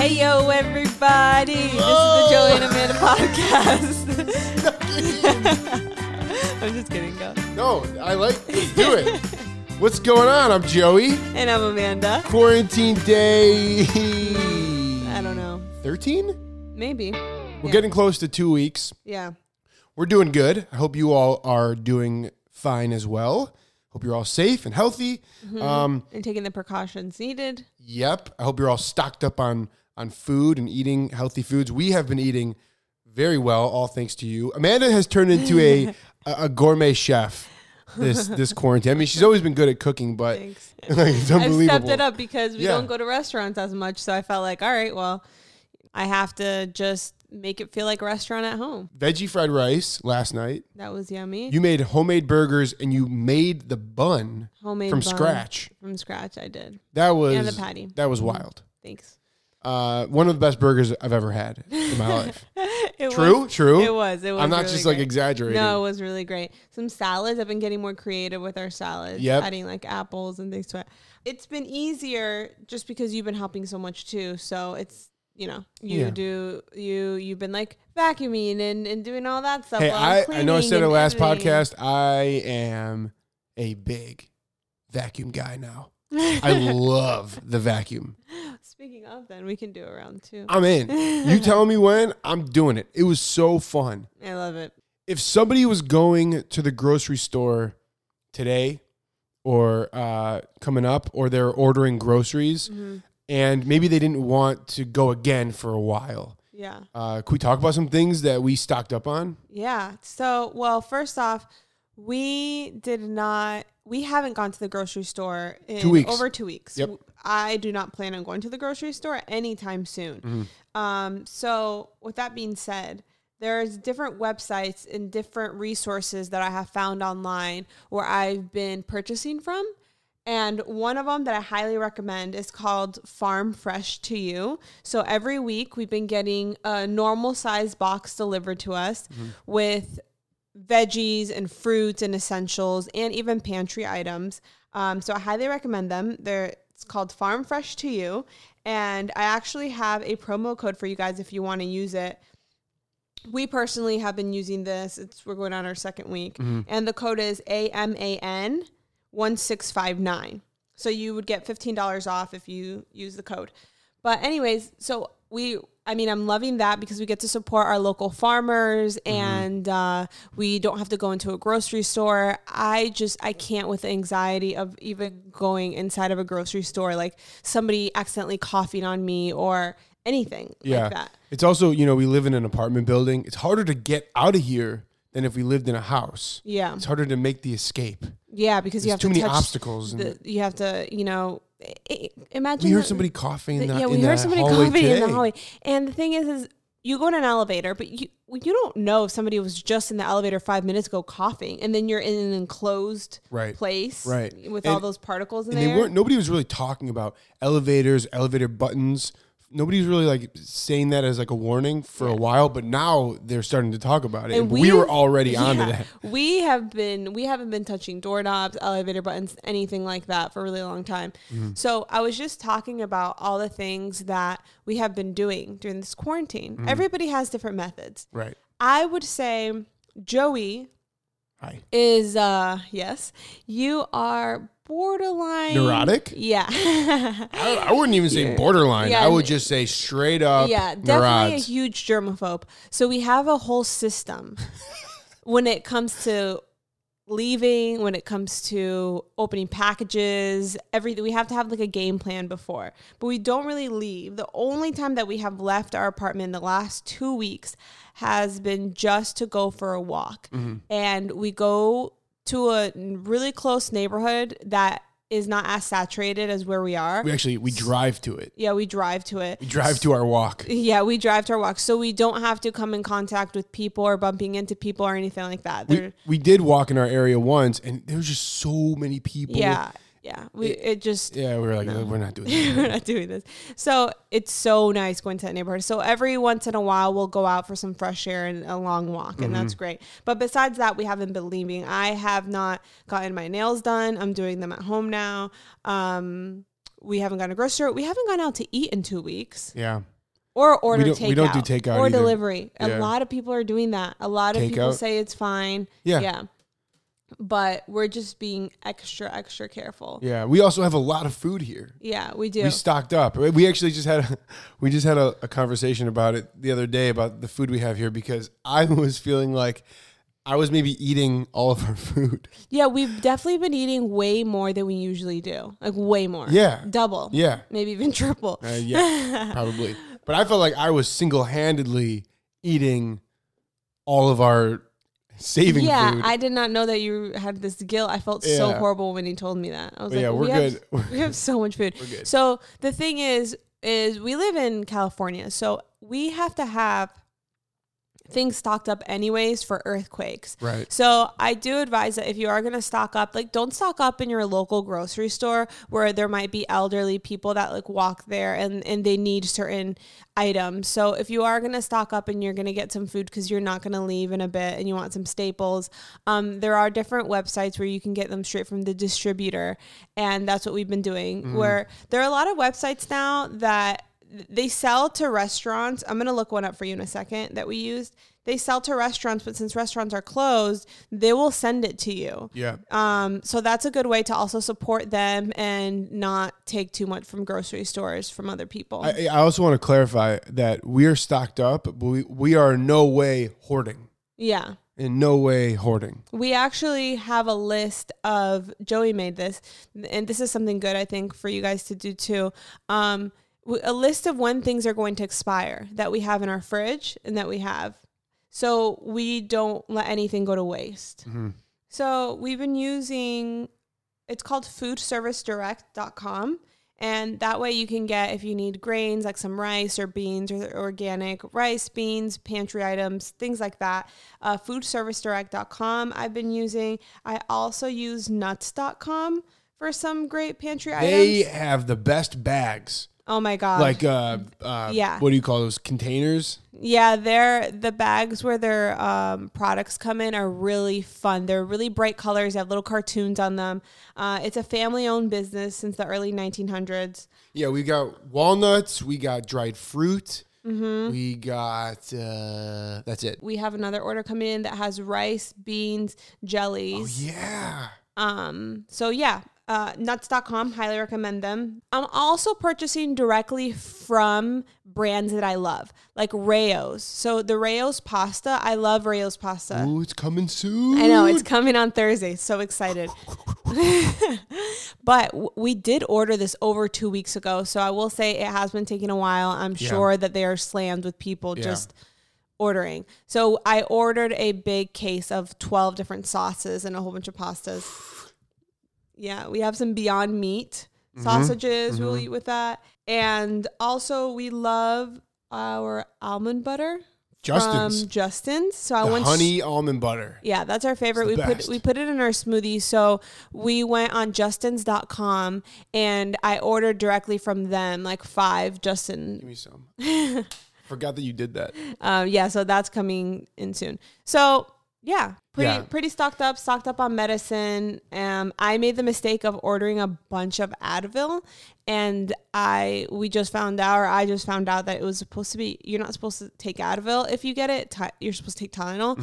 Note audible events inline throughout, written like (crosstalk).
Hey yo, everybody! This is the Joey and Amanda podcast. (laughs) (laughs) I'm just kidding, go. No, I like let's do it. What's going on? I'm Joey. And I'm Amanda. Quarantine day I don't know, 13? maybe. We're Yeah. getting close to two weeks. Yeah. We're doing good. I hope you all are doing fine as well. Hope you're all safe and healthy. Mm-hmm. Um, And taking the precautions needed. yep. I hope you're all stocked up on on food and eating healthy foods. We have been eating very well, all thanks to you. Amanda has turned into a (laughs) a, gourmet chef this this quarantine. I mean, she's always been good at cooking, but (laughs) like, it's I've unbelievable. stepped it up because we Yeah. don't go to restaurants as much. So I felt like, all right, well, I have to just make it feel like a restaurant at home. Veggie fried rice last night. That was yummy. You made homemade burgers and you made the bun Homemade from bun. scratch. From scratch, I did. That was And the patty. That was wild. Thanks. Uh, one of the best burgers I've ever had in my life. (laughs) True, was, true. It was. It was. I'm not really just like exaggerating. No, it was really great. Some salads. I've been getting more creative with our salads. Yep. Adding like apples and things to it. It's been easier just because you've been helping so much too. So it's you know you Yeah. do you you've been like vacuuming and, and doing all that stuff. Hey, I, I know I said it last editing. podcast. I am a big vacuum guy now. (laughs) I love the vacuum. Speaking of, then we can do a round two. I'm in. You (laughs) tell me when, I'm doing it. It was so fun. I love it. if somebody was going to the grocery store today or uh, coming up or they're ordering groceries Mm-hmm. and maybe they didn't want to go again for a while Yeah. uh, can we talk about some things that we stocked up on Yeah. So, well, first off, we did not. We haven't gone to the grocery store in Two weeks. over two weeks. Yep. I do not plan on going to the grocery store anytime soon. Mm-hmm. Um, so, with that being said, there's different websites and different resources that I have found online where I've been purchasing from. And one of them that I highly recommend is called Farm Fresh to You. So every week we've been getting a normal size box delivered to us with veggies and fruits and essentials and even pantry items. Um, so I highly recommend them. They're it's called Farm Fresh to You, and I actually have a promo code for you guys if you want to use it. We personally have been using this. It's we're going on our second week, and the code is AMAN one six five nine. So you would get fifteen dollars off if you use the code. But anyways, so we I mean I'm loving that because we get to support our local farmers and uh, we don't have to go into a grocery store. I just I can't with the anxiety of even going inside of a grocery store like somebody accidentally coughing on me or anything yeah like that. it's also you know we live in an apartment building it's harder to get out of here than if we lived in a house Yeah. it's harder to make the escape Yeah, because you have too to many obstacles and- The, you have to, you know, imagine. we heard the- somebody coughing in the- yeah, we the heard somebody hallway coughing in the hallway. And the thing is, is you go in an elevator, but you you don't know if somebody was just in the elevator five minutes ago coughing, and then you're in an enclosed Right. place, Right. with And- all those particles in and they weren't nobody was really talking about elevators elevator buttons nobody was really like saying that as like a warning for a while but now they're starting to talk about it and, we, were already onto that (laughs) We have been we haven't been touching doorknobs, elevator buttons, anything like that for a really long time. Mm-hmm. So I was just talking about all the things that we have been doing during this quarantine. Mm-hmm. Everybody has different methods. right I would say Joey hi is uh yes, you are borderline Neurotic? Yeah. I, I wouldn't even say borderline Yeah, i would just say straight up yeah, definitely a huge germaphobe. So we have a whole system (laughs) when it comes to leaving, when it comes to opening packages, everything. We have to have like a game plan before, but we don't really leave. The only time that we have left our apartment in the last two weeks has been just to go for a walk, mm-hmm. and we go to a really close neighborhood that is not as saturated as where we are. we actually we drive to it yeah, we drive to it. we drive to our walk Yeah, we drive to our walk, so we don't have to come in contact with people or bumping into people or anything like that. we, we did walk in our area once and there was just so many people yeah, Yeah, we it just Yeah, we were like, we're not doing (laughs) that. we're not doing this. So it's so nice going to that neighborhood. So every once in a while, we'll go out for some fresh air and a long walk, and that's great. But besides that, we haven't been leaving. I have not gotten my nails done. I'm doing them at home now. Um, we haven't gone to grocery. We haven't gone out to eat in two weeks Yeah. or order don't- takeout. we don't do takeout or either. delivery. A lot of people are doing that. A lot of people say it's fine. Yeah. Yeah. But we're just being extra, extra careful. Yeah. We also have a lot of food here. Yeah, we do. We stocked up. We actually just had a, (laughs) we just had a, a conversation about it the other day about the food we have here because I (laughs) was feeling like I was maybe eating all of our (laughs) food. yeah, we've definitely been eating way more than we usually do. Like way more. Yeah. Double. Yeah. Maybe even triple. Uh, yeah. probably. But I felt like I was single handedly eating all of our saving yeah, food. I did not know that you had this guilt. I felt so horrible when he told me that. I was But like, yeah, we're we have- good. we have so much food. We're good. So the thing is, is we live in California, so we have to have things stocked up anyways for earthquakes. right. So I do advise that if you are going to stock up, like don't stock up in your local grocery store where there might be elderly people that like walk there and and they need certain items. So if you are going to stock up and you're going to get some food cuz you're not going to leave in a bit and you want some staples, um there are different websites where you can get them straight from the distributor and that's what we've been doing. Where there are a lot of websites now that they sell to restaurants. I'm going to look one up for you in a second that we used. They sell to restaurants, but since restaurants are closed, they will send it to you. Yeah. Um, so that's a good way to also support them and not take too much from grocery stores from other people. I, I also want to clarify that we are stocked up, but we, we are no way hoarding. yeah. In no way hoarding. We actually have a list of Joey made this, and this is something good I think for you guys to do too. Um, a list of when things are going to expire that we have in our fridge and that we have, so we don't let anything go to waste. Mhm. So we've been using, it's called foodservicedirect.com. And that way you can get, if you need grains, like some rice or beans or organic rice, beans, pantry items, things like that. Uh, foodservicedirect.com I've been using. I also use nuts.com for some great pantry They items. They have the best bags. Oh my God. Like uh, uh Yeah. what do you call those containers? Yeah, they're the bags where their um, products come in are really fun. They're really bright colors. They have little cartoons on them. Uh, it's a family-owned business since the early 1900s. Yeah, we got walnuts, we got dried fruit, Mm-hmm. we got uh that's it. We have another order coming in that has rice, beans, jellies. Oh, Yeah. Um, so yeah, uh, nuts.com, highly recommend them. I'm also purchasing directly from brands that I love, like Rao's. So the Rao's pasta, I love Rao's pasta. Ooh, it's coming soon. I know it's coming on Thursday. So excited. (laughs) but w- we did order this over two weeks ago. So I will say it has been taking a while. I'm Yeah. sure that they are slammed with people Yeah. just ordering. So I ordered a big case of 12 different sauces and a whole bunch of pastas. Yeah, we have some Beyond Meat Mm-hmm. sausages we'll eat with that. And also, we love our almond butter Justin's. from Justin's. So I the went honey almond butter. yeah, that's our favorite. We the put we put it in our smoothie. So we went on justins.com and I ordered directly from them like 5 Justin. Give me some. (laughs) Forgot that you did that. Um yeah, so that's coming in soon. So, yeah, pretty Yeah. pretty stocked up, stocked up on medicine. Um I made the mistake of ordering a bunch of Advil and I we just found out or I just found out that it was supposed to be you're not supposed to take Advil if you get it. Ty- You're supposed to take Tylenol.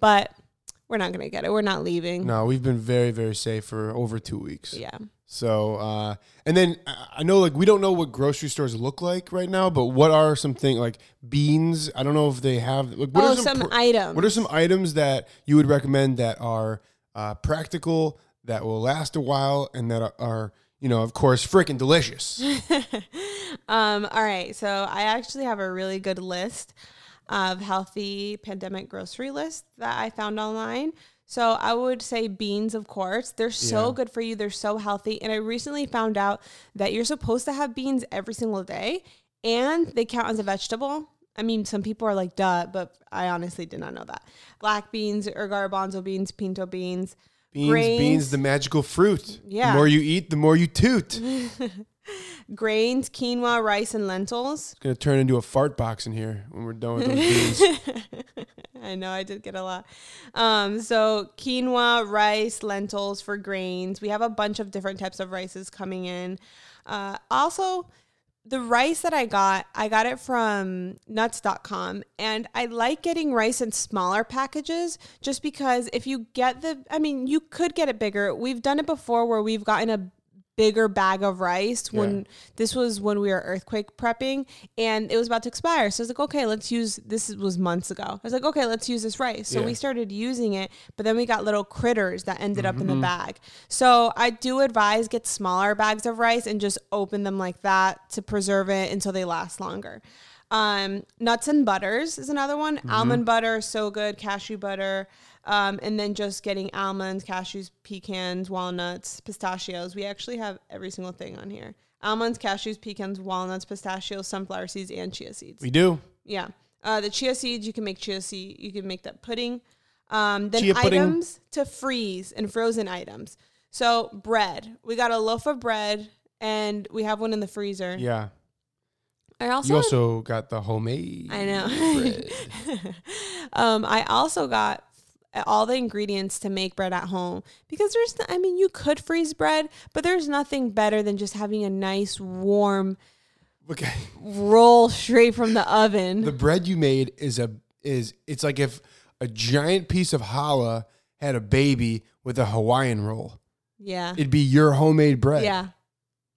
But we're not going to get it. We're not leaving. No, we've been very, very safe for over two weeks. Yeah. So, uh, and then I I know like we don't know what grocery stores look like right now, but what are some things like beans? I don't know if they have. Like, what oh, are some, pr- items. What are some items that you would recommend that are uh, practical, that will last a while, and that are, are you know, of course, freaking delicious? (laughs) um, all right. So I actually have a really good list of healthy pandemic grocery list that I found online. So I would say beans, of course. They're so Yeah. good for you. They're so healthy. And I recently found out that you're supposed to have beans every single day and they count as a vegetable. I mean, some people are like, duh, but I honestly did not know that. Black beans or garbanzo beans, pinto beans. Beans, Grains. beans, the magical fruit. Yeah. The more you eat, the more you toot. (laughs) grains, quinoa, rice, and lentils. It's gonna turn into a fart box in here when we're done with those (laughs) beans. (laughs) I know I did get a lot. Um, so quinoa, rice, lentils for grains. We have a bunch of different types of rices coming in. Uh, also, the rice that I got, I got it from nuts.com and I like getting rice in smaller packages just because if you get the I mean, you could get it bigger. We've done it before where we've gotten a bigger bag of rice when Yeah. this was when we were earthquake prepping and it was about to expire. So I was like, okay, let's use this was months ago. I was like, okay, let's use this rice. So Yeah. we started using it, but then we got little critters that ended up in Mm-hmm. the bag. So I do advise get smaller bags of rice and just open them like that to preserve it until they last longer. Um, nuts and butters is another one. Mm-hmm. Almond butter so good. Cashew butter. Um, and then just getting almonds, cashews, pecans, walnuts, pistachios. We actually have every single thing on here. Almonds, cashews, pecans, walnuts, pistachios, sunflower seeds, and chia seeds. We do. Yeah. Uh, the chia seeds, you can make chia seed, you can make that pudding. Um, then Chia pudding. items to freeze and frozen items. So bread, we got a loaf of bread and we have one in the freezer. Yeah. I also, You also got the homemade. I know. (laughs) um, I also got all the ingredients to make bread at home because there's, I mean, you could freeze bread, but there's nothing better than just having a nice warm okay. roll straight from the oven. The bread you made is a is it's like if a giant piece of challah had a baby with a Hawaiian roll. yeah. It'd be your homemade bread. Yeah.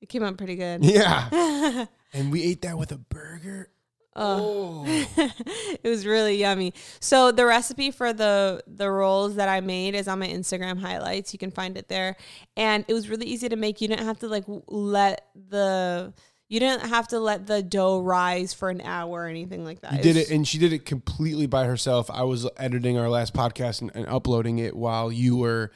It came out pretty good. Yeah. (laughs) and we ate that with a burger. Oh. (laughs) it was really yummy. So the recipe for the the rolls that I made is on my Instagram highlights. You can find it there. And it was really easy to make. You didn't have to like let the you didn't have to let the dough rise for an hour or anything like that. You did it, and she did it completely by herself. I was editing our last podcast and, and uploading it while you were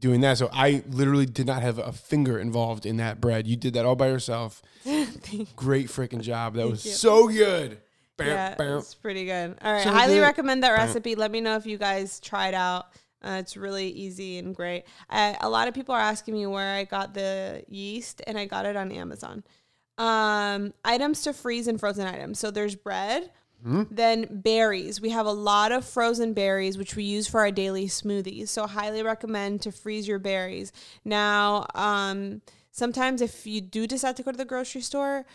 doing that. So I literally did not have a finger involved in that bread. You did that all by yourself. (laughs) Great freaking job. That was you. so good. Yeah, it's pretty good. All right, So highly good. recommend that recipe. Let me know if you guys tried out. Uh, it's really easy and great. I, a lot of people are asking me where I got the yeast, and I got it on Amazon. Um, items to freeze and frozen items. So there's bread, then berries. We have a lot of frozen berries, which we use for our daily smoothies. So highly recommend to freeze your berries. Now, um, sometimes if you do decide to go to the grocery store,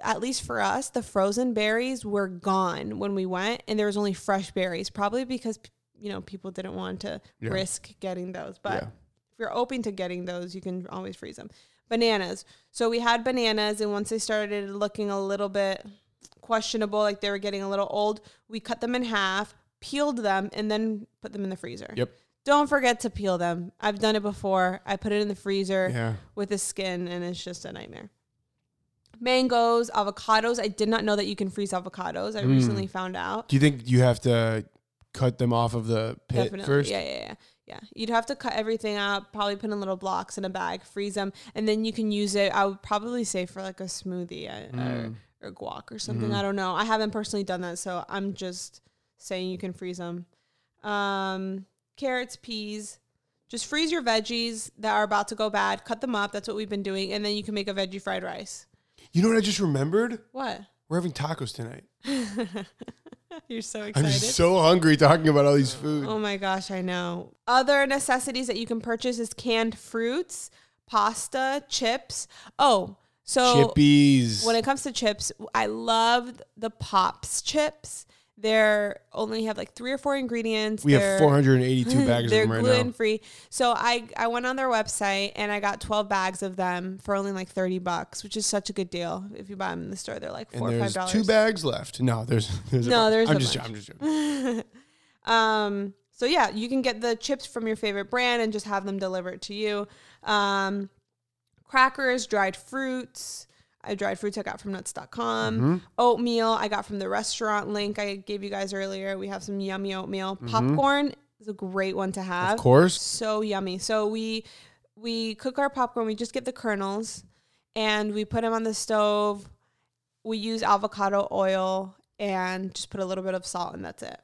at least for us, the frozen berries were gone when we went, and there was only fresh berries. Probably because you know people didn't want to Yeah. risk getting those. But Yeah. if you're open to getting those, you can always freeze them. Bananas. So we had bananas, and once they started looking a little bit questionable, like they were getting a little old, we cut them in half, peeled them, and then put them in the freezer. Yep. Don't forget to peel them. I've done it before. I put it in the freezer Yeah. with the skin, and it's just a nightmare. Mangoes, avocados. I did not know that you can freeze avocados. I Mm. recently found out. Do you think you have to cut them off of the pit Definitely. first? Yeah, yeah, yeah. Yeah. You'd have to cut everything out, probably put in little blocks in a bag, freeze them, and then you can use it. I would probably say for like a smoothie uh, Mm. Or, guac or something. Mhm. I don't know. I haven't personally done that, so I'm just saying you can freeze them. Um, carrots, peas. Just freeze your veggies that are about to go bad, cut them up. That's what we've been doing. And then you can make a veggie fried rice. You know what I just remembered? What? We're having tacos tonight. (laughs) You're so excited. I'm so hungry talking about all these food. Oh my gosh, I know. Other necessities that you can purchase is canned fruits, pasta, chips. Oh, so Chippies. when it comes to chips, I love the Pops chips. They're only have like three or four ingredients. we They're- have 482 (laughs) bags of them right now. they're gluten free. So I I went on their website and I got 12 bags of them for only like 30 bucks, which is such a good deal. If you buy them in the store, they're like four or five there's dollars. two bags left. No, there's there's a No, there's I'm just bunch. I'm just joking. (laughs) um, so yeah, you can get the chips from your favorite brand and just have them delivered to you. Um, crackers, dried fruits. I dried fruits I got from nuts.com. Mm-hmm. Oatmeal I got from the restaurant link I gave you guys earlier. We have some yummy oatmeal. Popcorn is a great one to have. Mm-hmm. Of course. So yummy. So we we cook our popcorn. We just get the kernels and we put them on the stove. We use avocado oil and just put a little bit of salt and that's it.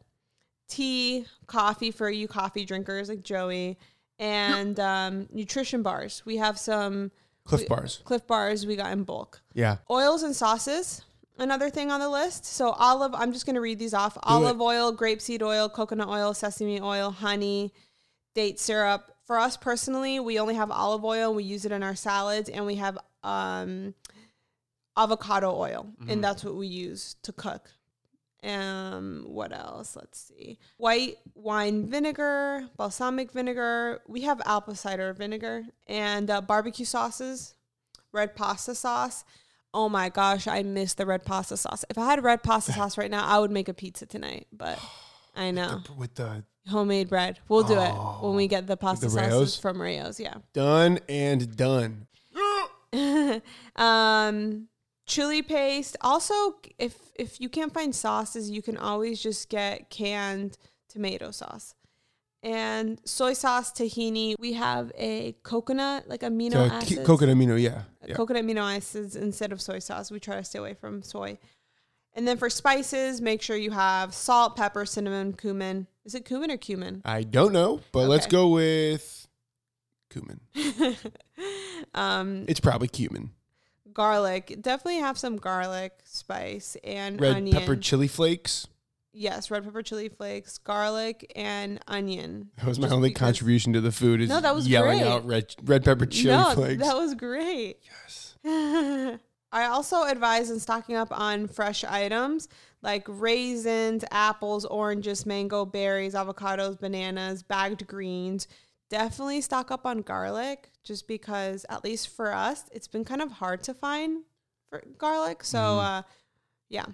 Tea, coffee for you coffee drinkers like Joey, and um, nutrition bars. We have some Clif we- bars. Clif bars we got in bulk. Yeah. Oils and sauces, another thing on the list. So olive, I'm just going to read these off. olive oil, grapeseed oil, coconut oil, sesame oil, honey, date syrup. For us personally, we only have olive oil. We use it in our salads, and we have um, avocado oil, Mhm. and that's what we use to cook. Um, what else? Let's see. White wine vinegar, balsamic vinegar. We have apple cider vinegar and uh, barbecue sauces, red pasta sauce. Oh my gosh, I miss the red pasta sauce. If I had red pasta (laughs) sauce right now, I would make a pizza tonight. But (gasps) I know The- with the homemade bread. We'll do it when we Oh. get the pasta the sauces Rao's? from Rao's. Yeah. done and done. (laughs) um, chili paste. Also, if if you can't find sauces, you can always just get canned tomato sauce. And soy sauce, tahini. We have a coconut, like amino So, acids. coconut amino, yeah. yeah. Coconut amino acids instead of soy sauce. We try to stay away from soy. And then for spices, make sure you have salt, pepper, cinnamon, cumin. Is it cumin or cumin? I don't know, but let's go with cumin. (laughs) um, It's probably cumin. Garlic. Definitely have some garlic, spice, and Red onion. pepper chili flakes. Yes, red pepper, chili flakes, garlic, and onion. That was my Just only because- contribution to the food. Is No, that was yelling great. out red red pepper chili no, flakes. that was great. yes. (laughs) I also advise in stocking up on fresh items like raisins, apples, oranges, mango, berries, avocados, bananas, bagged greens. Definitely stock up on garlic just because, at least for us, it's been kind of hard to find for garlic. So, Mhm. uh, yeah,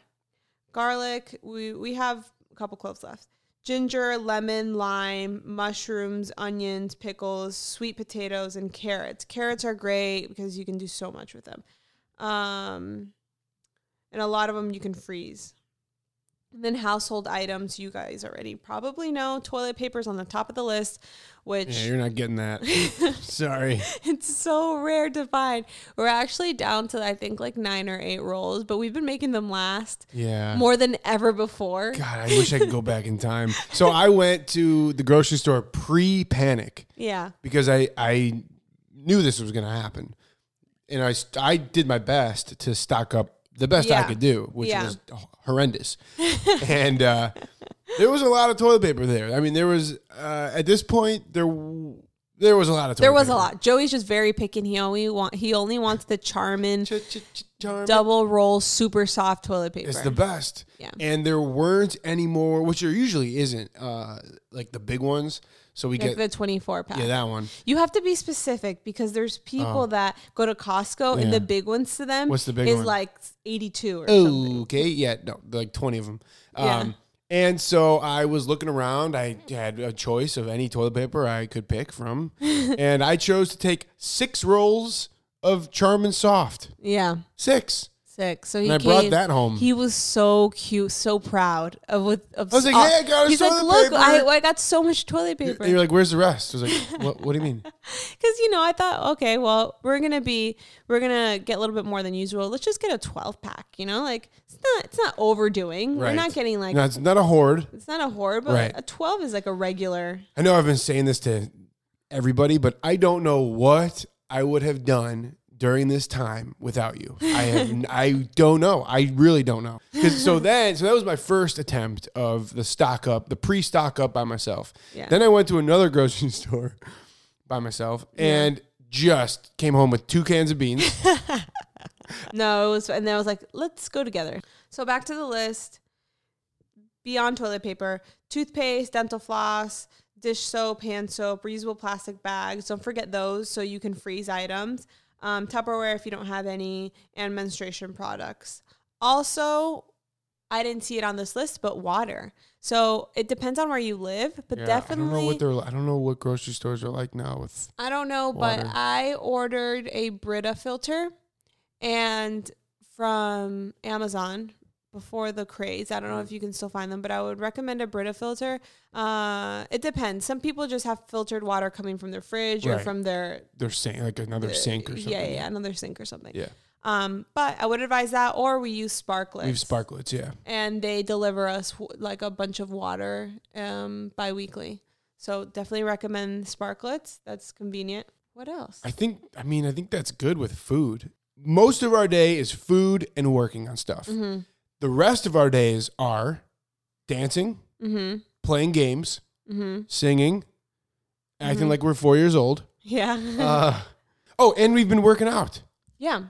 garlic. We we have a couple cloves left. Ginger, lemon, lime, mushrooms, onions, pickles, sweet potatoes, and carrots. Carrots are great because you can do so much with them. Um, and a lot of them you can freeze. And then household items, you guys already probably know. Toilet paper's on the top of the list, which Yeah, you're not getting that. (laughs) Sorry. it's so rare to find. We're actually down to I think like nine or eight rolls, but we've been making them last Yeah. more than ever before. God, I wish I could go back in time. So I went to the grocery store pre-panic Yeah. because I I knew this was going to happen, and I I did my best to stock up the best I could do, which Yeah. was horrendous. (laughs) and uh, there was a lot of toilet paper there. I mean, there was uh, at this point there there was a lot of toilet There was paper. a lot. Joey's just very picky. and He only want he only wants the Charmin Ch- ch- ch- Charmin. double roll super soft toilet paper. It's the best. Yeah. And there weren't any more, which there usually isn't, uh, like the big ones. So we like get the 24 pack. yeah that one. You have to be specific because there's people Oh. that go to Costco and the big ones to them What's the big is one? like 82 or something. Okay, yeah, no, like twenty of them. Yeah. Um, and so I was looking around. I had a choice of any toilet paper I could pick from, (laughs) and I chose to take six rolls of Charmin Soft. Yeah. Six. Six. So he And I came, brought that home. He was so cute, so proud of what. Of I was like, all- "Hey, I got He's like, toilet look, paper." I, I got so much toilet And paper. you're like, "Where's the rest?" I was like, (laughs) "What? What do you mean?" Because you know, I thought, okay, well, we're gonna be, we're gonna get a little bit more than usual. Let's just get a 12 pack. You know, like not, it's not overdoing. We're not getting like, No, it's not a hoard. it's not a horde, but Right. a 12 is like a regular. I know I've been saying this to everybody, but I don't know what I would have done during this time without you. I have, I don't know. I really don't know. so (laughs) then, so that was my first attempt of the stock up, the pre stock up by myself. Yeah. Then I went to another grocery (laughs) store by myself and just came home with two cans of beans. (laughs) (laughs) No, it was, and then I was like, let's go together. So back to the list. Beyond toilet paper, toothpaste, dental floss, dish soap, hand soap, reusable plastic bags. Don't forget those so you can freeze items. Um, Tupperware if you don't have any, and menstruation products. Also, I didn't see it on this list, but water. So it depends on where you live, but Yeah, definitely. I don't know what they're. I don't know what grocery stores are like now with. I don't know, but I ordered a Brita filter and from Amazon before the craze. I don't know if you can still find them, but I would recommend a Brita filter. Uh, it depends. Some people just have filtered water coming from their fridge or from their Their sink, like another sink or something. Yeah, yeah, another sink or something. Yeah. Um, but I would advise that, or we use Sparklets. We have sparklets. Yeah. and they deliver us w- like a bunch of water um bi-weekly. So definitely recommend Sparklets. That's convenient. What else? I think I mean I think that's good with food. Most of our day is food and working on stuff. Mm-hmm. The rest of our days are dancing, Mm-hmm. playing games, Mm-hmm. singing, acting Mhm. like we're 4 years old. Yeah. Uh, (laughs) oh, and we've been working out. Yeah.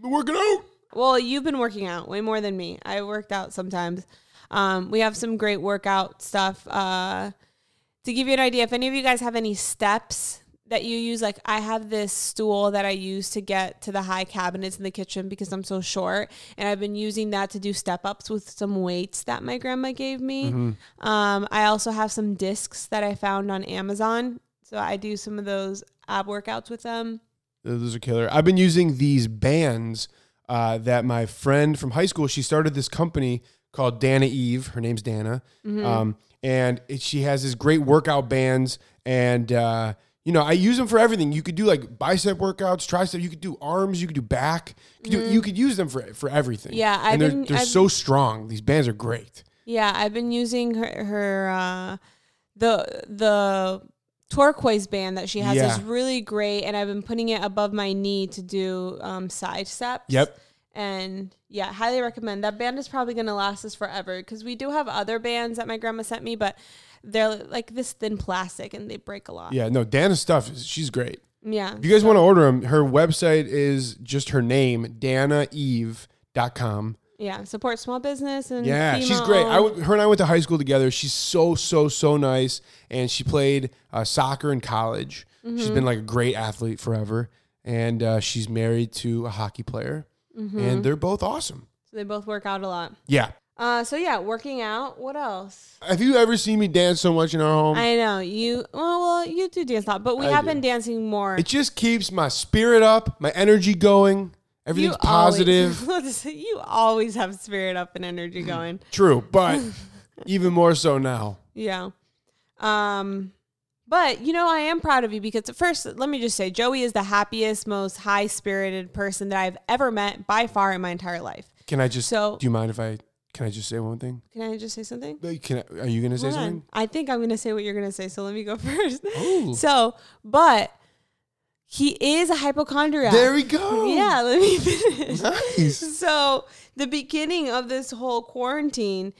Been working out. Well, you've been working out way more than me. I worked out sometimes. Um, we have some great workout stuff. Uh, to give you an idea, if any of you guys have any steps that you use, like I have this stool that I use to get to the high cabinets in the kitchen because I'm so short, and I've been using that to do step ups with some weights that my grandma gave me. Um, I also have some discs that I found on Amazon, so I do some of those ab workouts with them. Those are killer. I've been using these bands uh, that my friend from high school. She started this company called Dana Eve. Her name's Dana, um, and it, she has this great workout bands. And uh, you know, I use them for everything. You could do like bicep workouts, tricep. You could do arms. You could do back. You could, do, you could use them for for everything. Yeah, I've and they're been- they're I've- so strong. These bands are great. Yeah, I've been using her her uh, the the turquoise band that she has Yeah. is really great, and I've been putting it above my knee to do um, side steps. Yep. And yeah, highly recommend. That band is probably going to last us forever because we do have other bands that my grandma sent me, but they're like this thin plastic and they break a lot. Yeah, no, Dana's stuff. is- She's great. Yeah. If you guys want to order them, her website is just her name, danaeve.com. Yeah. Support small business and Yeah, she's great. I her and I went to high school together. She's so so so nice, and she played uh, soccer in college. Mm-hmm. She's been like a great athlete forever, and uh, she's married to a hockey player, Mm-hmm. and they're both awesome. so they both work out a lot. Yeah. Uh, so yeah, working out. What else? Have you ever seen me dance so much in our home? I know you. Well, well, you do dance a lot, but we I have do. been dancing more. it just keeps my spirit up, my energy going. Everything's You always- positive. (laughs) you always have spirit up and energy going. True, but (laughs) even more so now. Yeah. Um, but you know, I am proud of you because at first, let me just say, Joey is the happiest, most high spirited person that I've ever met by far in my entire life. Can I just? So- do you mind if I? Can I just say one thing? Can I just say something? Like, Can I, are you gonna say Hold on. something? I think I'm gonna say what you're gonna say, so let me go (laughs) first. Ooh. So, but he is a hypochondriac. There we go. Yeah, let me finish. Nice. (laughs) So the beginning of this whole quarantine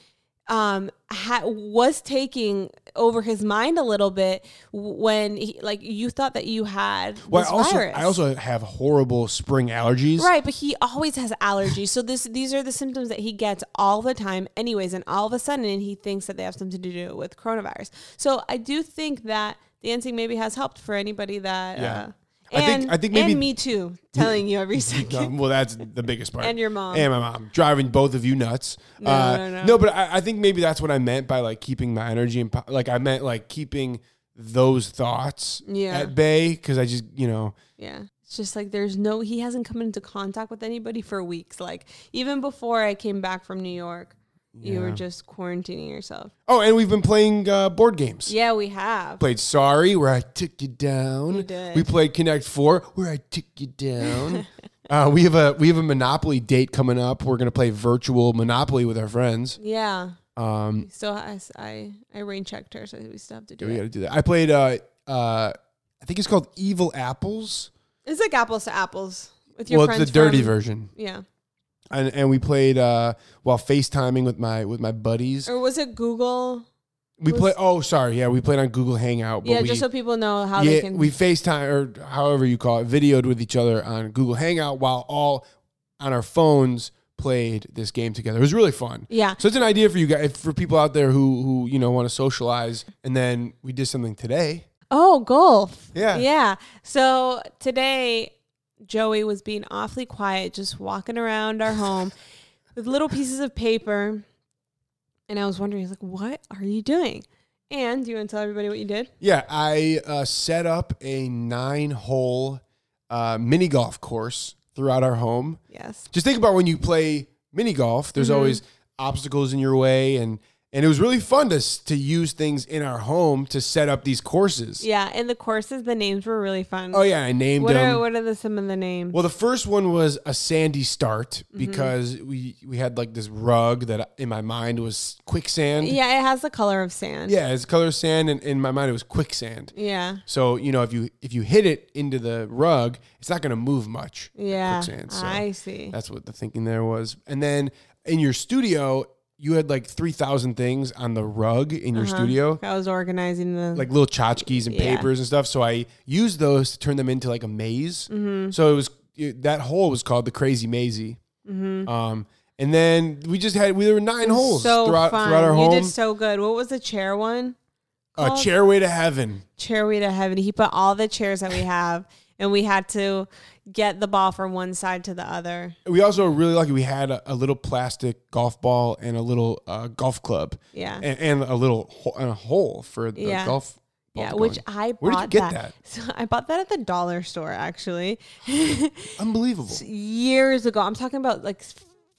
um ha- was taking over his mind a little bit when he, like you thought that you had Well, this I also virus. I also have horrible spring allergies. Right, but he always has allergies. So this these are the symptoms that he gets all the time anyways and all of a sudden he thinks that they have something to do with coronavirus. So I do think that dancing maybe has helped for anybody that Yeah. uh I think- and, I think maybe- and me too, telling you every (laughs) second. Well, that's the biggest part. And your mom. And my mom driving both of you nuts. No, uh, no, no. but I, I think maybe that's what I meant by like keeping my energy and like I meant like keeping those thoughts Yeah. at bay because I just you know Yeah. It's just like there's no he hasn't come into contact with anybody for weeks. Like even before I came back from New York, you were just quarantining yourself. oh and we've been playing uh, board games. Yeah, we have. Played Sorry where I took you down. You did. We played Connect Four where I took you down. (laughs) uh, we have a we have a Monopoly date coming up. We're gonna play virtual Monopoly with our friends. Yeah. Um, Still I I, I rain checked her, so we still have to do we got it. to do that. I played. Uh, uh, I think it's called Evil Apples. It's like apples to apples with your Well, it's friends. the dirty from- version, Yeah. And and we played uh, while FaceTiming with my with my buddies. Or was it Google? We was- play. Oh, sorry. Yeah, we played on Google Hangout. But yeah, we, just so people know how yeah, they can we FaceTime or however you call it, videoed with each other on Google Hangout while all on our phones played this game together. It was really fun. Yeah. So it's an idea for you guys, for people out there who who you know want to socialize. And then we did something today. Oh, golf. Yeah. Yeah. So today, Joey was being awfully quiet, just walking around our home with little pieces of paper. And I was wondering, he's like, what are you doing? And do you want to tell everybody what you did? Yeah, I uh, set up a nine hole uh, mini golf course throughout our home. Yes. Just think about when you play mini golf, there's Mm-hmm. always obstacles in your way and and it was really fun to to use things in our home to set up these courses. Yeah. And the courses, the names were really fun. Oh yeah, I named What them. are, what are the, some of the names? well, the first one was a sandy start Mm-hmm. because we we had like this rug that in my mind was quicksand. yeah, it has the color of sand. Yeah, it's color of sand and in my mind it was quicksand. Yeah. So you know, if you if you hit it into the rug, it's not going to move much. Yeah. quicksand. So I see. that's what the thinking there was. And then in your studio, you had like three thousand things on the rug in your Uh-huh. studio, I was organizing the. like little tchotchkes and Yeah. papers and stuff. So I used those to turn them into like a maze. Mm-hmm. So it was you- that hole was called the Crazy Maisie. Um, and then we just had we there were nine holes Mm-hmm. so throughout throughout our you home. did so good. What was the chair one? uh, called? chairway to heaven. Chairway to heaven. He put all the chairs that we have, and we had to get the ball from one side to the other. We also were really lucky. We had a, a little plastic golf ball and a little uh, golf club, Yeah. and, and a little ho- and a hole for the Yeah. golf. yeah, which. I Where did you get that. (laughs) So I bought that at the dollar store actually (laughs) Unbelievable. years ago. I'm talking about like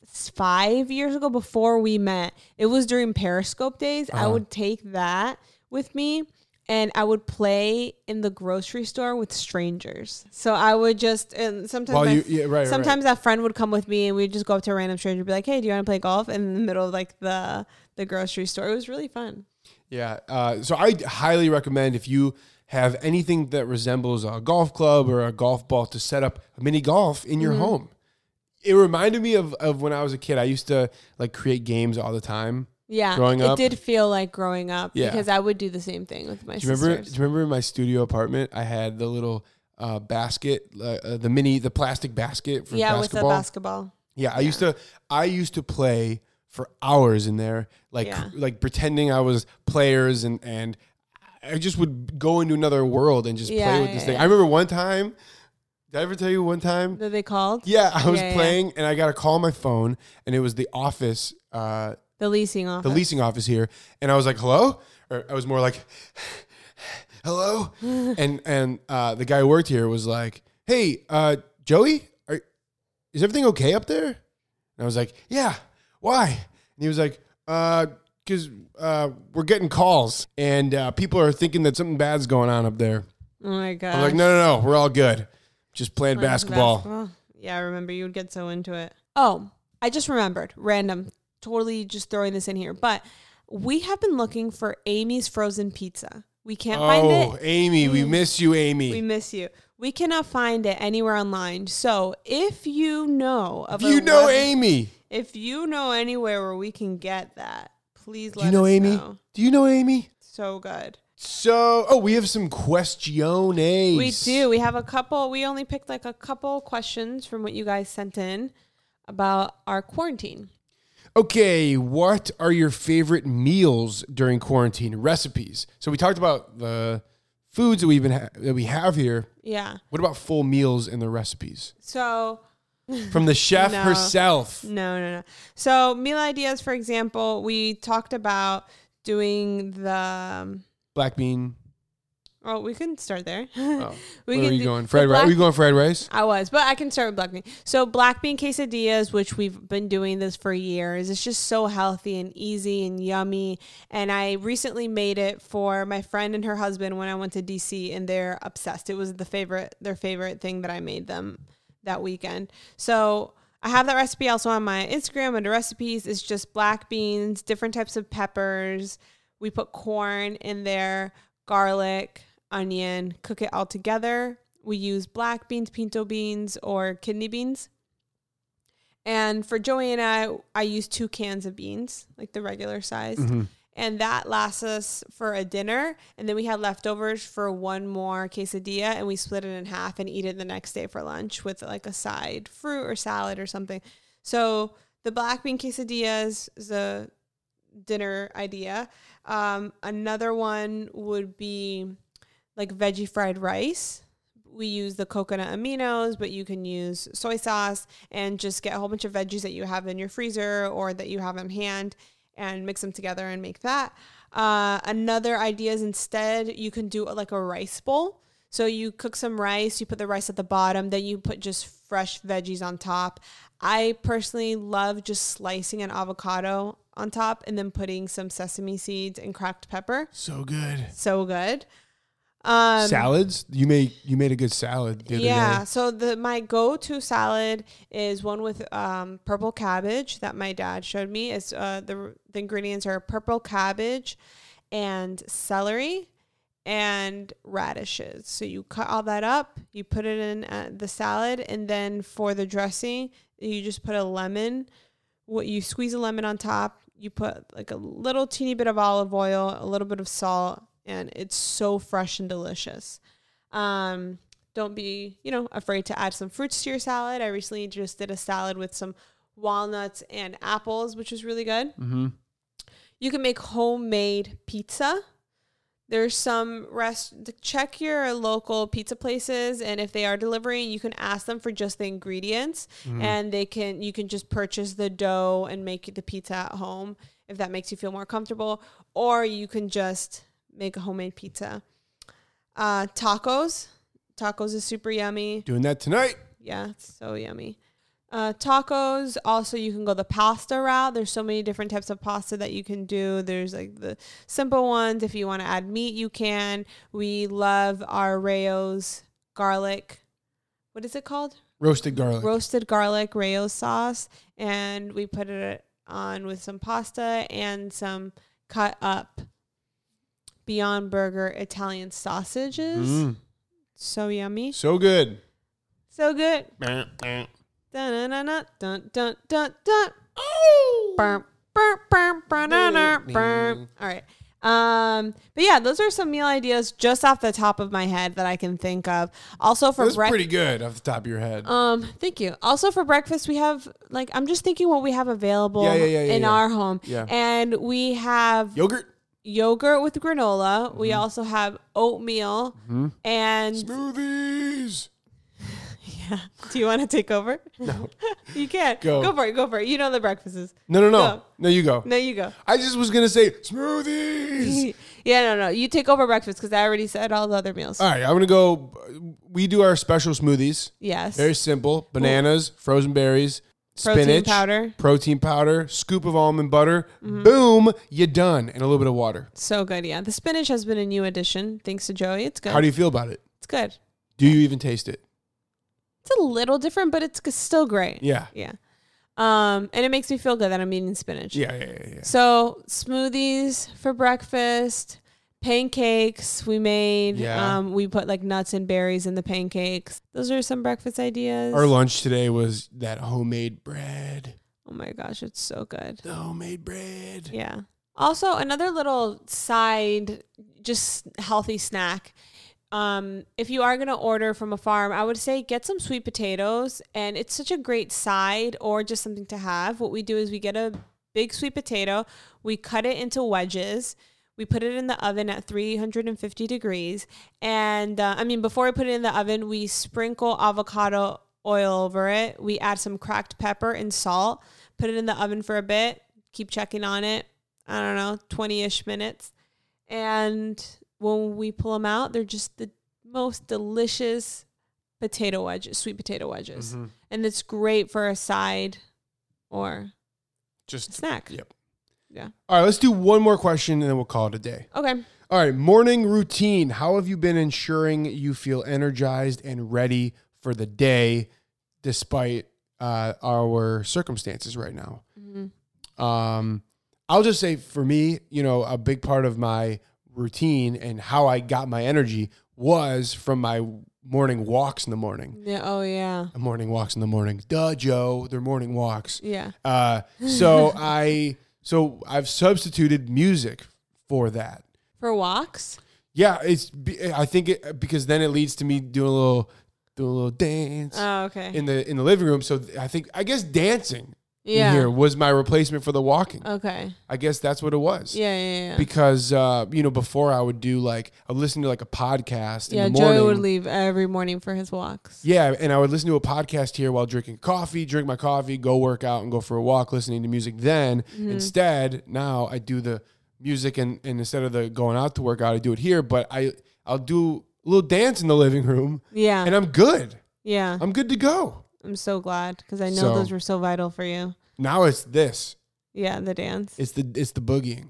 five years ago before we met. It was during Periscope days. I Uh-huh. would take that with me and I would play in the grocery store with strangers. So I would just and sometimes my you, yeah, right, right, right. sometimes that friend would come with me and we'd just go up to a random stranger and be like, Hey, do you want to play golf? in the middle of like the the grocery store. It was really fun. Yeah. Uh, so I highly recommend if you have anything that resembles a golf club or a golf ball to set up a mini golf in Mm-hmm. your home. It reminded me of, of when I was a kid. I used to like create games all the time. Yeah. Growing it up? did feel like growing up Yeah. because I would do the same thing with my Do you remember? sisters. Do you remember in my studio apartment? I had the little uh, basket, uh, uh, the mini, the plastic basket for yeah, basketball. with the basketball. Yeah, I used to I used to play for hours in there, like Yeah. like pretending I was players and and I just would go into another world and just Yeah, play with yeah, this thing. yeah. I remember one time. Did I ever tell you one time? That they called Yeah, I was Yeah, yeah. playing and I got a call on my phone and it was the office, uh, the leasing office. the leasing office here, and I was like, "Hello," or I was more like, "Hello," (laughs) and and uh, the guy who worked here was like, "Hey, uh, Joey, are, is everything okay up there?" And I was like, "Yeah, why?" And he was like, "Uh, because uh, we're getting calls and uh, people are thinking that something bad's going on up there." Oh my god. I'm like, "No, no, no, we're all good, just playing basketball." Yeah, I remember you would get so into it. Oh, I just remembered. Random. Totally just throwing this in here. But we have been looking for Amy's frozen pizza. We can't find Oh, it. Amy, we Mm. miss you, Amy. We miss you. We cannot find it anywhere online. So if you know of if you know web- Amy, if you know anywhere where we can get that, please do let you know us Amy? know. Amy? Do you know Amy? So good. So, oh, we have some questiones. We do. We have a couple. We only picked like a couple questions from what you guys sent in about our quarantine. Okay, what are your favorite meals during quarantine? Recipes. So we talked about the foods that we've been ha- that we have here. Yeah. What about full meals and the recipes So (laughs) from the chef No. herself? no, no, no. So meal ideas, for example, we talked about doing the. Um, Black bean. Oh, we can start there. (laughs) Oh, we where are you going? the Fried rice. Are you going fried rice? I was, but I can start with black bean. So black bean quesadillas, which we've been doing this for years, it's just so healthy and easy and yummy. And I recently made it for my friend and her husband when I went to DC, and they're obsessed. It was the favorite, their favorite thing that I made them that weekend. So I have that recipe also on my Instagram under recipes. It's just black beans, different types of peppers. We put corn in there, garlic, onion, cook it all together. We use black beans, pinto beans, or kidney beans. And for Joey and I, I use two cans of beans, like the regular size. Mhm. And that lasts us for a dinner. And then we had leftovers for one more quesadilla and we split it in half and eat it the next day for lunch with like a side fruit or salad or something. So the black bean quesadillas is a dinner idea. Um, another one would be like veggie fried rice. We use the coconut aminos, but you can use soy sauce and just get a whole bunch of veggies that you have in your freezer or that you have on hand and mix them together and make that. Uh, another idea is instead you can do like a rice bowl. So you cook some rice, you put the rice at the bottom, then you put just fresh veggies on top. I personally love just slicing an avocado on top and then putting some sesame seeds and cracked pepper. So good. So good. Um, Salads. You made you made a good salad the yeah. day. So the my go to salad is one with um, purple cabbage that my dad showed me. Is uh, the the ingredients are purple cabbage and celery and radishes. So you cut all that up, you put it in uh, the salad, and then for the dressing, you just put a lemon. What you squeeze a lemon on top. You put like a little teeny bit of olive oil, a little bit of salt, and it's so fresh and delicious. Um, don't be, you know, afraid to add some fruits to your salad. I recently just did a salad with some walnuts and apples, which was really good. Mm-hmm. You can make homemade pizza. There's some rest check your local pizza places and if they are delivering, you can ask them for just the ingredients Mm-hmm. and they can you can just purchase the dough and make the pizza at home if that makes you feel more comfortable or you can just make a homemade pizza. Uh tacos. Tacos is super yummy. Doing that tonight. Yeah, it's so yummy. Uh, tacos. Also, you can go the pasta route. There's so many different types of pasta that you can do. There's like the simple ones. If you want to add meat, you can. We love our Rao's garlic. What is it called? Roasted garlic. Roasted garlic Rao's sauce, and we put it on with some pasta and some cut up Beyond Burger Italian sausages. Mm. So yummy, So good. so good. Dun dun dun dun dun dun dun. Burp, burp, burp, burp, dun, dun, burp. All right. Um, but yeah, those are some meal ideas just off the top of my head that I can think of. Also for breakfast. pretty good off the top of your head. Um, thank you. Also for breakfast, we have like I'm just thinking what we have available Yeah, yeah, yeah, in our home, Yeah. and we have Yogurt. Yogurt with granola. We Mm-hmm. also have oatmeal, and Smoothies. (laughs) yeah. Do you want to take over? No. (laughs) you can Go. go for it. Go for it. You know the breakfasts. No, no, no. Go. No, you go. No, you go. I just was gonna say smoothies. (laughs) yeah, no, no. You take over breakfast because I already said all the other meals. All right, I'm gonna go. We do our special smoothies. yes. Very simple: bananas, frozen berries, Protein spinach, powder. protein powder, scoop of almond butter. Boom, you done, and a little bit of water. So good. Yeah. The spinach has been a new addition thanks to Joey. It's good. How do you feel about it? it's good. Do you even taste it? It's a little different, but it's g- still great. Yeah, Yeah. Um, and it makes me feel good that I'm eating spinach. yeah, yeah, yeah. yeah. So smoothies for breakfast, pancakes we made. Yeah. Um, we put like nuts and berries in the pancakes. Those are some breakfast ideas. Our lunch today was that homemade bread. oh my gosh, it's so good. The homemade bread. Yeah. Also, another little side, just healthy snack. Um, if you are gonna order from a farm, I would say get some sweet potatoes, and it's such a great side or just something to have. What we do is we get a big sweet potato, we cut it into wedges, we put it in the oven at 350 degrees, and uh, I mean before we put it in the oven, we sprinkle avocado oil over it. We add some cracked pepper and salt, put it in the oven for a bit, keep checking on it. I don't know, 20 ish minutes. And when we pull them out, they're just the most delicious potato wedges, sweet potato wedges. Mhm. And it's great for a side or Just snack. Yep. Yeah. all right. Let's do one more question, and then we'll call it a day. Okay. All right, morning routine. How have you been ensuring you feel energized and ready for the day despite uh, our circumstances right now? Mhm. Um, I'll just say for me, you know, a big part of my routine and how I got my energy was from my morning walks in the morning. Yeah. Oh, yeah. Morning walks in the morning. Duh, Joe, they're morning walks. Yeah. Uh, so (laughs) I, so I've substituted music for that. For walks? Yeah, it's. I think it because then it leads to me doing a little, doing a little dance Oh, okay. in the in the living room. So I think I guess dancing yeah. here was my replacement for the walking. Okay. I guess that's what it was. Yeah. Yeah. Yeah. Because uh, you know, before I would do like I would listen to like a podcast yeah. in the morning. Joey would leave every morning for his walks. Yeah, and I would listen to a podcast here while drinking coffee, drink my coffee, go work out, and go for a walk, listening to music. Then Mm-hmm. instead, now I do the music, and, and instead of the going out to work out, I do it here. But I I'll do a little dance in the living room, Yeah. and I'm good. yeah. I'm good to go. I'm so glad because I know So- those were so vital for you. Now it's this. Yeah. The dance. It's the it's the boogieing.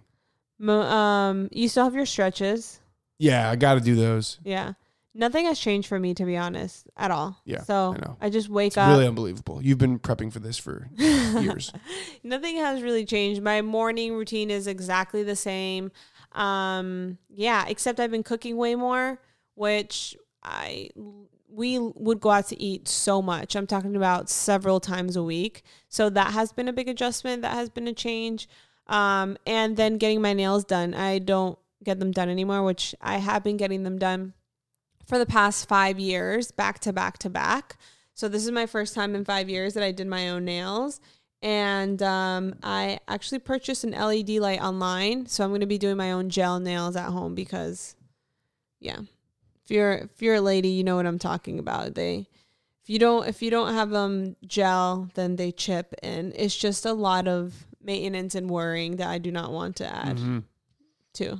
Mo- um, you still have your stretches. Yeah, I got to do those. Yeah. Nothing has changed for me, to be honest, at all. Yeah, So I know. I just wake up. It's up. really unbelievable. You've been prepping for this for (laughs) years. Nothing has really changed. My morning routine is exactly the same. Um, yeah, except I've been cooking way more, which I we would go out to eat so much. I'm talking about several times a week. So that has been a big adjustment. That has been a change. Um, and then getting my nails done. I don't get them done anymore, which I have been getting them done for the past five years, back to back to back. So this is my first time in five years that I did my own nails. And um, I actually purchased an LED light online. So I'm going to be doing my own gel nails at home because, yeah, if you're if you're a lady, you know what I'm talking about. They if you don't if you don't have them gel, then they chip, and it's just a lot of maintenance and worrying that I do not want to add Mhm. to.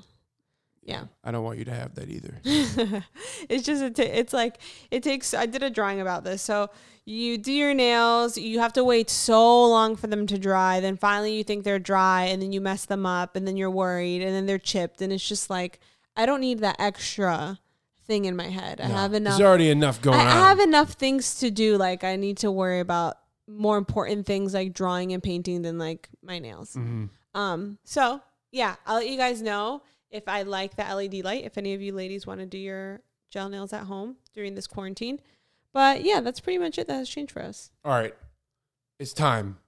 Yeah. I don't want you to have that either. (laughs) it's just it ta- it's like it takes I did a drawing about this. So you do your nails, you have to wait so long for them to dry, then finally you think they're dry and then you mess them up and then you're worried and then they're chipped and it's just like I don't need that extra thing in my head. I No. have enough There's already enough going I, on. I have enough things to do like I need to worry about more important things like drawing and painting than like my nails. Mhm. Um, so yeah, I'll let you guys know if I like the LED light, if any of you ladies want to do your gel nails at home during this quarantine. But yeah, that's pretty much it that has changed for us. All right. It's time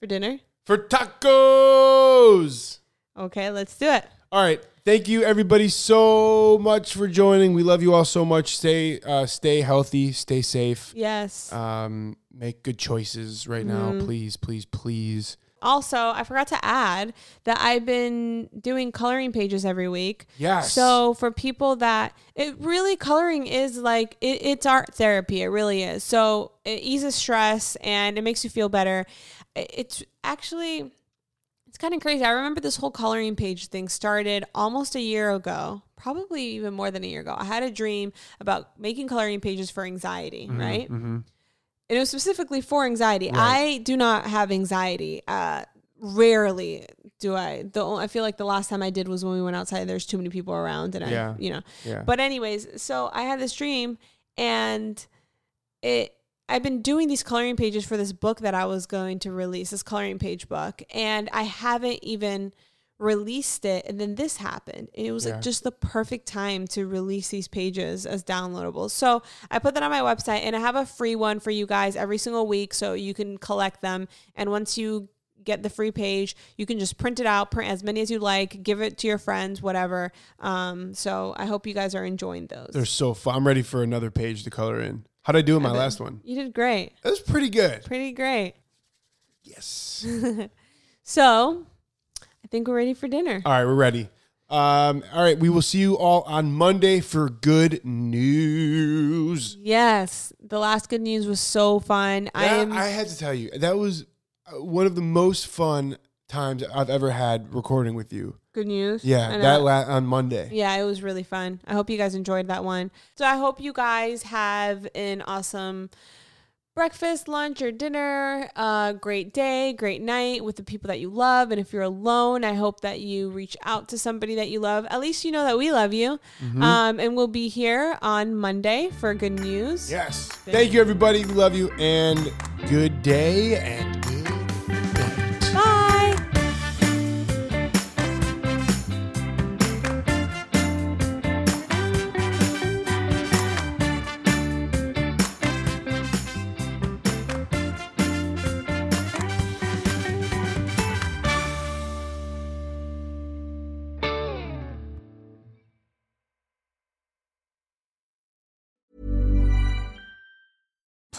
For dinner? for tacos. Okay, let's do it. All right. Thank you everybody so much for joining. We love you all so much. Stay uh stay healthy, stay safe. Yes. Um make good choices right now. Mhm. Please, please, please. also, I forgot to add that I've been doing coloring pages every week. Yes. So for people that it really coloring is like it, it's art therapy. It really is. So it eases stress and it makes you feel better. It's actually it's kind of crazy. I remember this whole coloring page thing started almost a year ago, probably even more than a year ago. I had a dream about making coloring pages for anxiety, right? Mm-hmm. And it was specifically for anxiety. Right. I do not have anxiety. Uh, rarely do I. The only, I feel like the last time I did was when we went outside. There's too many people around, and Yeah. I, you know. Yeah. But anyways, so I had this dream, and it. I've been doing these coloring pages for this book that I was going to release, this coloring page book, and I haven't even released it. And then this happened. And it was Yeah. like just the perfect time to release these pages as downloadables. So I put that on my website, and I have a free one for you guys every single week, so you can collect them. And once you get the free page, you can just print it out, print as many as you like, give it to your friends, whatever. Um, so I hope you guys are enjoying those. They're so fun. I'm ready for another page to color in. How'd I do in my last one? You did great. That was pretty good. Pretty great. Yes. (laughs) So I think we're ready for dinner. All right, we're ready. Um, all right, we will see you all on Monday for good news. Yes, the last good news was so fun. I am I had to tell you, that was uh, one of the most fun times I've ever had recording with you. good news. Yeah, that la- on Monday. Yeah, it was really fun. I hope you guys enjoyed that one. So I hope you guys have an awesome breakfast, lunch, or dinner. A great day, great night with the people that you love. And if you're alone, I hope that you reach out to somebody that you love. At least you know that we love you. Mm-hmm. Um, and we'll be here on Monday for good news. Yes. Thank you, everybody. We love you, and good day and